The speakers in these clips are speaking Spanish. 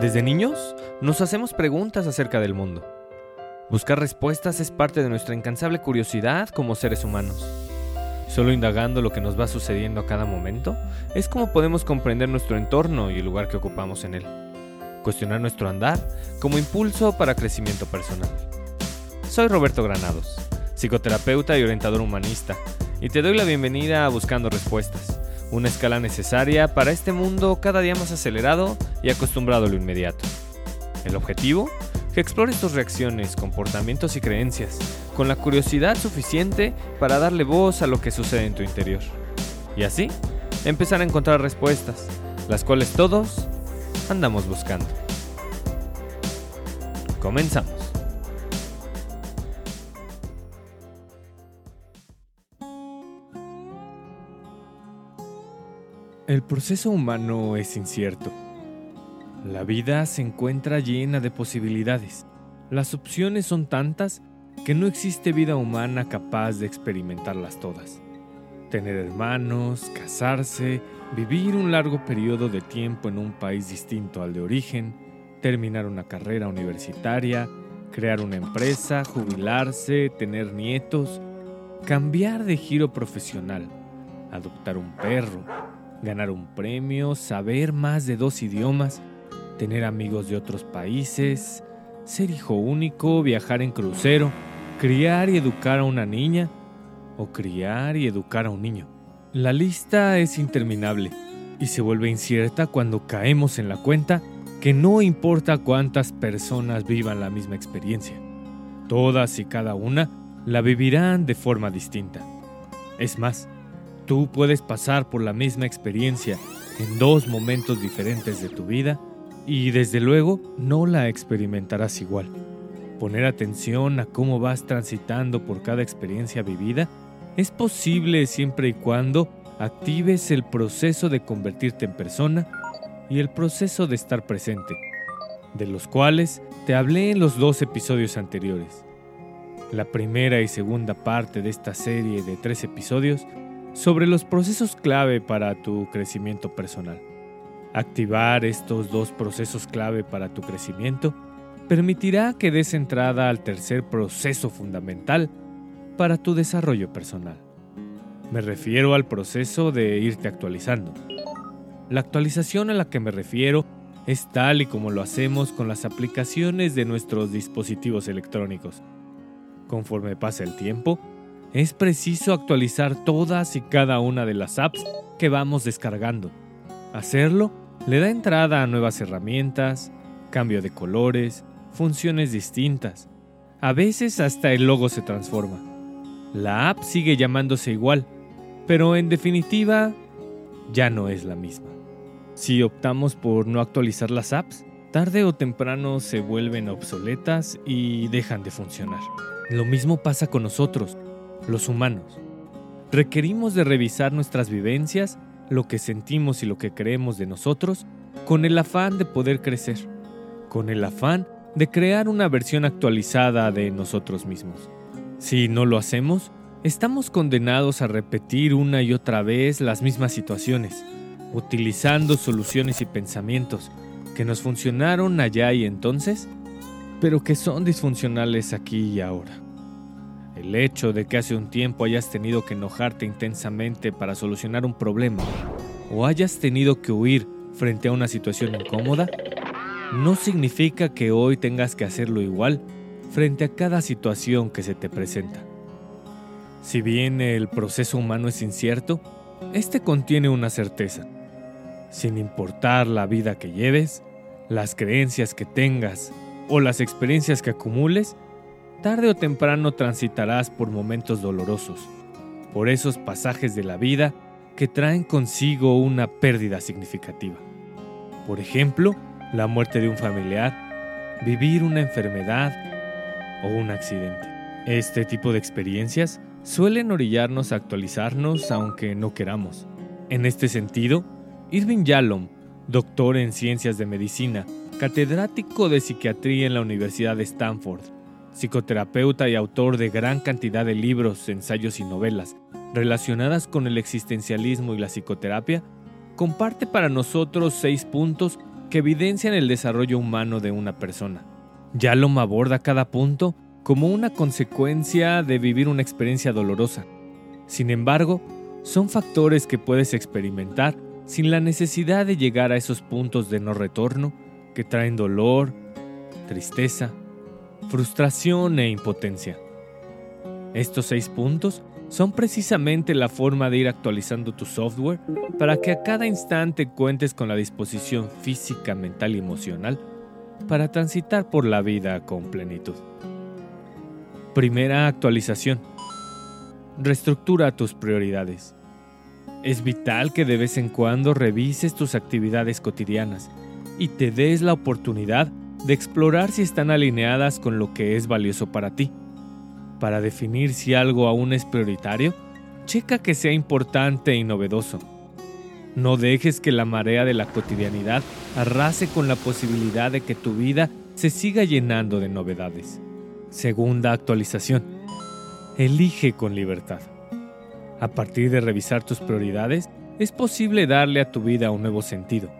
Desde niños nos hacemos preguntas acerca del mundo. Buscar respuestas es parte de nuestra incansable curiosidad como seres humanos. Solo indagando lo que nos va sucediendo a cada momento es como podemos comprender nuestro entorno y el lugar que ocupamos en él. Cuestionar nuestro andar como impulso para crecimiento personal. Soy Roberto Granados, psicoterapeuta y orientador humanista, y te doy la bienvenida a Buscando Respuestas, una escala necesaria para este mundo cada día más acelerado y acostumbrado a lo inmediato. El objetivo, que explores tus reacciones, comportamientos y creencias, con la curiosidad suficiente para darle voz a lo que sucede en tu interior. Y así, empezar a encontrar respuestas, las cuales todos andamos buscando. Comenzamos. El proceso humano es incierto. La vida se encuentra llena de posibilidades. Las opciones son tantas que no existe vida humana capaz de experimentarlas todas. Tener hermanos, casarse, vivir un largo periodo de tiempo en un país distinto al de origen, terminar una carrera universitaria, crear una empresa, jubilarse, tener nietos, cambiar de giro profesional, adoptar un perro, ganar un premio, saber más de dos idiomas, tener amigos de otros países, ser hijo único, viajar en crucero, criar y educar a una niña o criar y educar a un niño. La lista es interminable y se vuelve incierta cuando caemos en la cuenta que no importa cuántas personas vivan la misma experiencia, todas y cada una la vivirán de forma distinta. Es más, Tú puedes pasar por la misma experiencia en dos momentos diferentes de tu vida y desde luego no la experimentarás igual. Poner atención a cómo vas transitando por cada experiencia vivida es posible siempre y cuando actives el proceso de convertirte en persona y el proceso de estar presente, de los cuales te hablé en los dos episodios anteriores. La primera y segunda parte de esta serie de tres episodios sobre los procesos clave para tu crecimiento personal. Activar estos dos procesos clave para tu crecimiento permitirá que des entrada al tercer proceso fundamental para tu desarrollo personal. Me refiero al proceso de irte actualizando. La actualización a la que me refiero es tal y como lo hacemos con las aplicaciones de nuestros dispositivos electrónicos. Conforme pasa el tiempo, es preciso actualizar todas y cada una de las apps que vamos descargando. Hacerlo le da entrada a nuevas herramientas, cambio de colores, funciones distintas. A veces hasta el logo se transforma. La app sigue llamándose igual, pero en definitiva ya no es la misma. Si optamos por no actualizar las apps, tarde o temprano se vuelven obsoletas y dejan de funcionar. Lo mismo pasa con nosotros los humanos. Requerimos de revisar nuestras vivencias, lo que sentimos y lo que creemos de nosotros, con el afán de poder crecer, con el afán de crear una versión actualizada de nosotros mismos. Si no lo hacemos, estamos condenados a repetir una y otra vez las mismas situaciones, utilizando soluciones y pensamientos que nos funcionaron allá y entonces, pero que son disfuncionales aquí y ahora. El hecho de que hace un tiempo hayas tenido que enojarte intensamente para solucionar un problema o hayas tenido que huir frente a una situación incómoda, no significa que hoy tengas que hacerlo igual frente a cada situación que se te presenta. Si bien el proceso humano es incierto, este contiene una certeza. Sin importar la vida que lleves, las creencias que tengas o las experiencias que acumules, tarde o temprano transitarás por momentos dolorosos, por esos pasajes de la vida que traen consigo una pérdida significativa. Por ejemplo, la muerte de un familiar, vivir una enfermedad o un accidente. Este tipo de experiencias suelen orillarnos a actualizarnos aunque no queramos. En este sentido, Irving Yalom, doctor en ciencias de medicina, catedrático de psiquiatría en la Universidad de Stanford, psicoterapeuta y autor de gran cantidad de libros, ensayos y novelas relacionadas con el existencialismo y la psicoterapia, comparte para nosotros seis puntos que evidencian el desarrollo humano de una persona. Yalom aborda cada punto como una consecuencia de vivir una experiencia dolorosa. Sin embargo, son factores que puedes experimentar sin la necesidad de llegar a esos puntos de no retorno que traen dolor, tristeza, frustración e impotencia. Estos seis puntos son precisamente la forma de ir actualizando tu software para que a cada instante cuentes con la disposición física, mental y emocional para transitar por la vida con plenitud. Primera actualización. Reestructura tus prioridades. Es vital que de vez en cuando revises tus actividades cotidianas y te des la oportunidad de explorar si están alineadas con lo que es valioso para ti. Para definir si algo aún es prioritario, checa que sea importante y novedoso. No dejes que la marea de la cotidianidad arrase con la posibilidad de que tu vida se siga llenando de novedades. Segunda actualización. Elige con libertad. A partir de revisar tus prioridades, es posible darle a tu vida un nuevo sentido,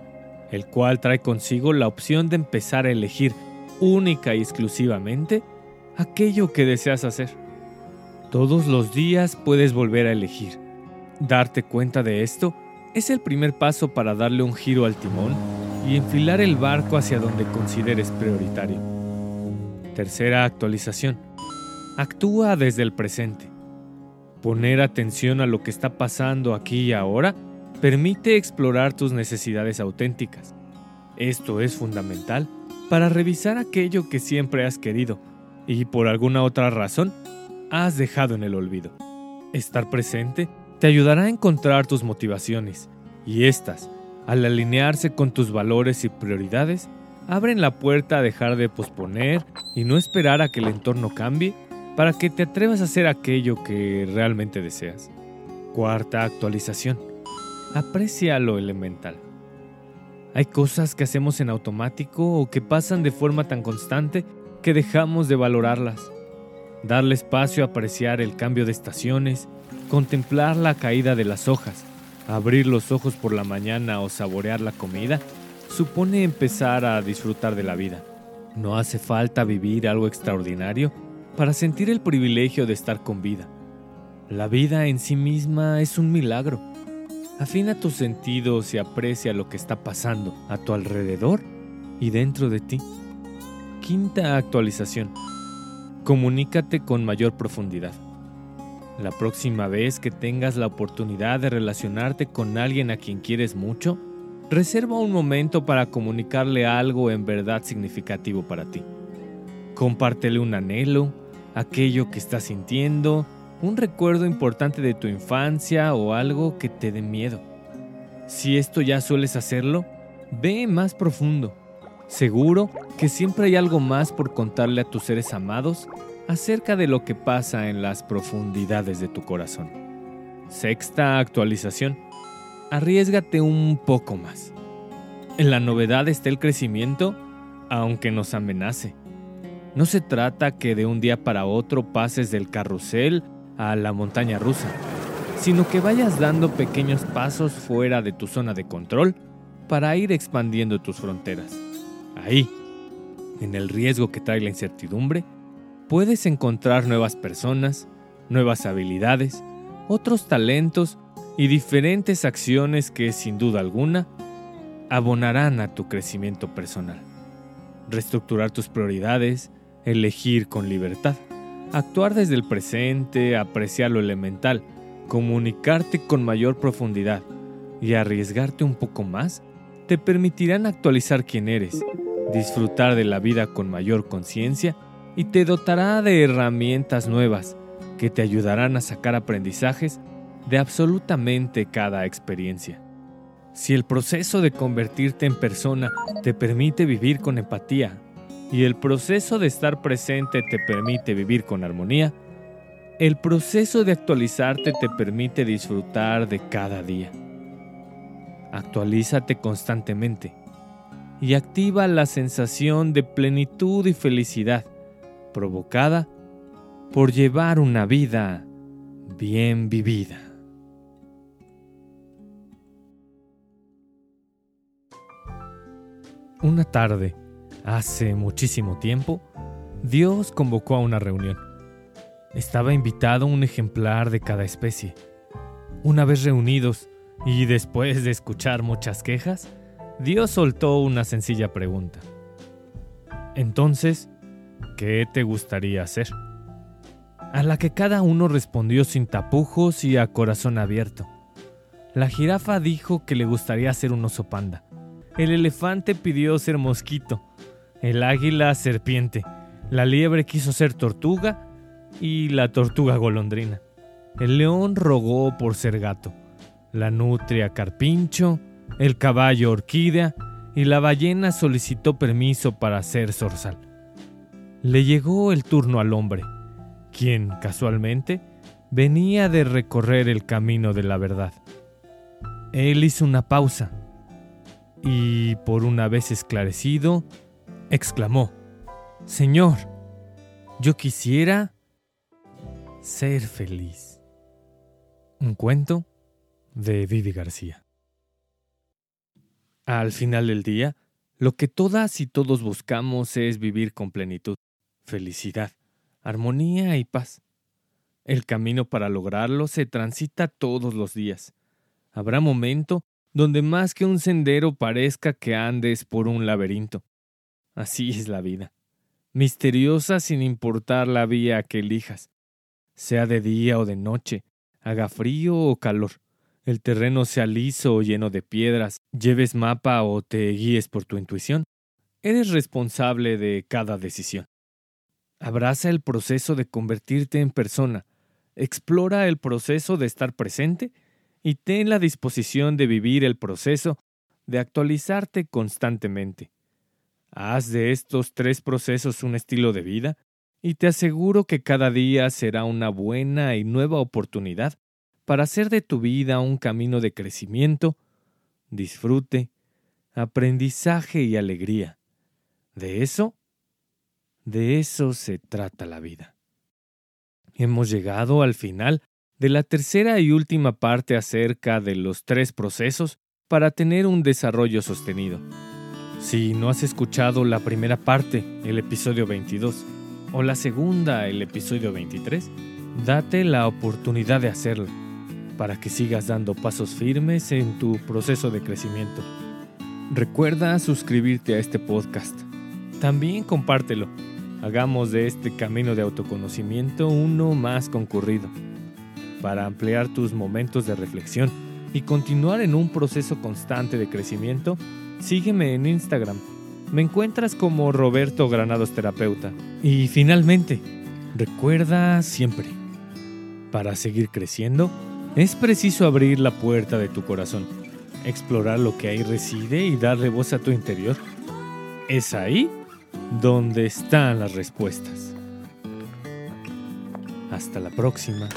el cual trae consigo la opción de empezar a elegir única y exclusivamente aquello que deseas hacer. Todos los días puedes volver a elegir. Darte cuenta de esto es el primer paso para darle un giro al timón y enfilar el barco hacia donde consideres prioritario. Tercera actualización. Actúa desde el presente. Poner atención a lo que está pasando aquí y ahora permite explorar tus necesidades auténticas. Esto es fundamental para revisar aquello que siempre has querido y por alguna otra razón has dejado en el olvido. Estar presente te ayudará a encontrar tus motivaciones y estas, al alinearse con tus valores y prioridades, abren la puerta a dejar de posponer y no esperar a que el entorno cambie para que te atrevas a hacer aquello que realmente deseas. Cuarta actualización. Aprecia lo elemental. Hay cosas que hacemos en automático o que pasan de forma tan constante que dejamos de valorarlas. Darle espacio a apreciar el cambio de estaciones, contemplar la caída de las hojas, abrir los ojos por la mañana o saborear la comida, supone empezar a disfrutar de la vida. No hace falta vivir algo extraordinario para sentir el privilegio de estar con vida. La vida en sí misma es un milagro. Afina tus sentidos y aprecia lo que está pasando a tu alrededor y dentro de ti. Quinta actualización. Comunícate con mayor profundidad. La próxima vez que tengas la oportunidad de relacionarte con alguien a quien quieres mucho, reserva un momento para comunicarle algo en verdad significativo para ti. Compártele un anhelo, aquello que estás sintiendo, un recuerdo importante de tu infancia o algo que te dé miedo. Si esto ya sueles hacerlo, ve más profundo Seguro que siempre hay algo más por contarle a tus seres amados acerca de lo que pasa en las profundidades de tu corazón. Sexta actualización. Arriesgate un poco más. En la novedad está el crecimiento, aunque nos amenace. No se trata que de un día para otro pases del carrusel a la montaña rusa, sino que vayas dando pequeños pasos fuera de tu zona de control para ir expandiendo tus fronteras. Ahí, en el riesgo que trae la incertidumbre, puedes encontrar nuevas personas, nuevas habilidades, otros talentos y diferentes acciones que, sin duda alguna, abonarán a tu crecimiento personal. Reestructurar tus prioridades, elegir con libertad, actuar desde el presente, apreciar lo elemental, comunicarte con mayor profundidad y arriesgarte un poco más, te permitirán actualizar quién eres disfrutar de la vida con mayor conciencia y te dotará de herramientas nuevas que te ayudarán a sacar aprendizajes de absolutamente cada experiencia. Si el proceso de convertirte en persona te permite vivir con empatía y el proceso de estar presente te permite vivir con armonía, el proceso de actualizarte te permite disfrutar de cada día. Actualízate constantemente y activa la sensación de plenitud y felicidad provocada por llevar una vida bien vivida. Una tarde, hace muchísimo tiempo, Dios convocó a una reunión. Estaba invitado un ejemplar de cada especie. Una vez reunidos y después de escuchar muchas quejas, Dios soltó una sencilla pregunta. Entonces, ¿qué te gustaría hacer? A la que cada uno respondió sin tapujos y a corazón abierto. La jirafa dijo que le gustaría ser un oso panda. El elefante pidió ser mosquito. El águila serpiente. La liebre quiso ser tortuga y la tortuga golondrina. El león rogó por ser gato. La nutria carpincho. El caballo orquídea. Y la ballena solicitó permiso para ser zorzal. Le llegó el turno al hombre, quien, casualmente, venía de recorrer el camino de la verdad. Él hizo una pausa y, por una vez esclarecido, exclamó, Señor, yo quisiera ser feliz. Un cuento de Vivi García. Al final del día, lo que todas y todos buscamos es vivir con plenitud, felicidad, armonía y paz. El camino para lograrlo se transita todos los días. Habrá momento donde más que un sendero parezca que andes por un laberinto. Así es la vida, misteriosa sin importar la vía que elijas, sea de día o de noche, haga frío o calor, el terreno sea liso o lleno de piedras, lleves mapa o te guíes por tu intuición, eres responsable de cada decisión. Abraza el proceso de convertirte en persona, explora el proceso de estar presente y ten la disposición de vivir el proceso de actualizarte constantemente. Haz de estos tres procesos un estilo de vida y te aseguro que cada día será una buena y nueva oportunidad para hacer de tu vida un camino de crecimiento, disfrute, aprendizaje y alegría. De eso, de eso se trata la vida. Hemos llegado al final de la tercera y última parte acerca de los tres procesos para tener un desarrollo sostenido. Si no has escuchado la primera parte, el episodio 22, o la segunda, el episodio 23, date la oportunidad de hacerlo, para que sigas dando pasos firmes en tu proceso de crecimiento. Recuerda suscribirte a este podcast. También compártelo. Hagamos de este camino de autoconocimiento uno más concurrido para ampliar tus momentos de reflexión y continuar en un proceso constante de crecimiento, sígueme en Instagram. Me encuentras como Roberto Granados Terapeuta. Y finalmente, recuerda siempre, para seguir creciendo, es preciso abrir la puerta de tu corazón, explorar lo que ahí reside y darle voz a tu interior. Es ahí donde están las respuestas. Hasta la próxima.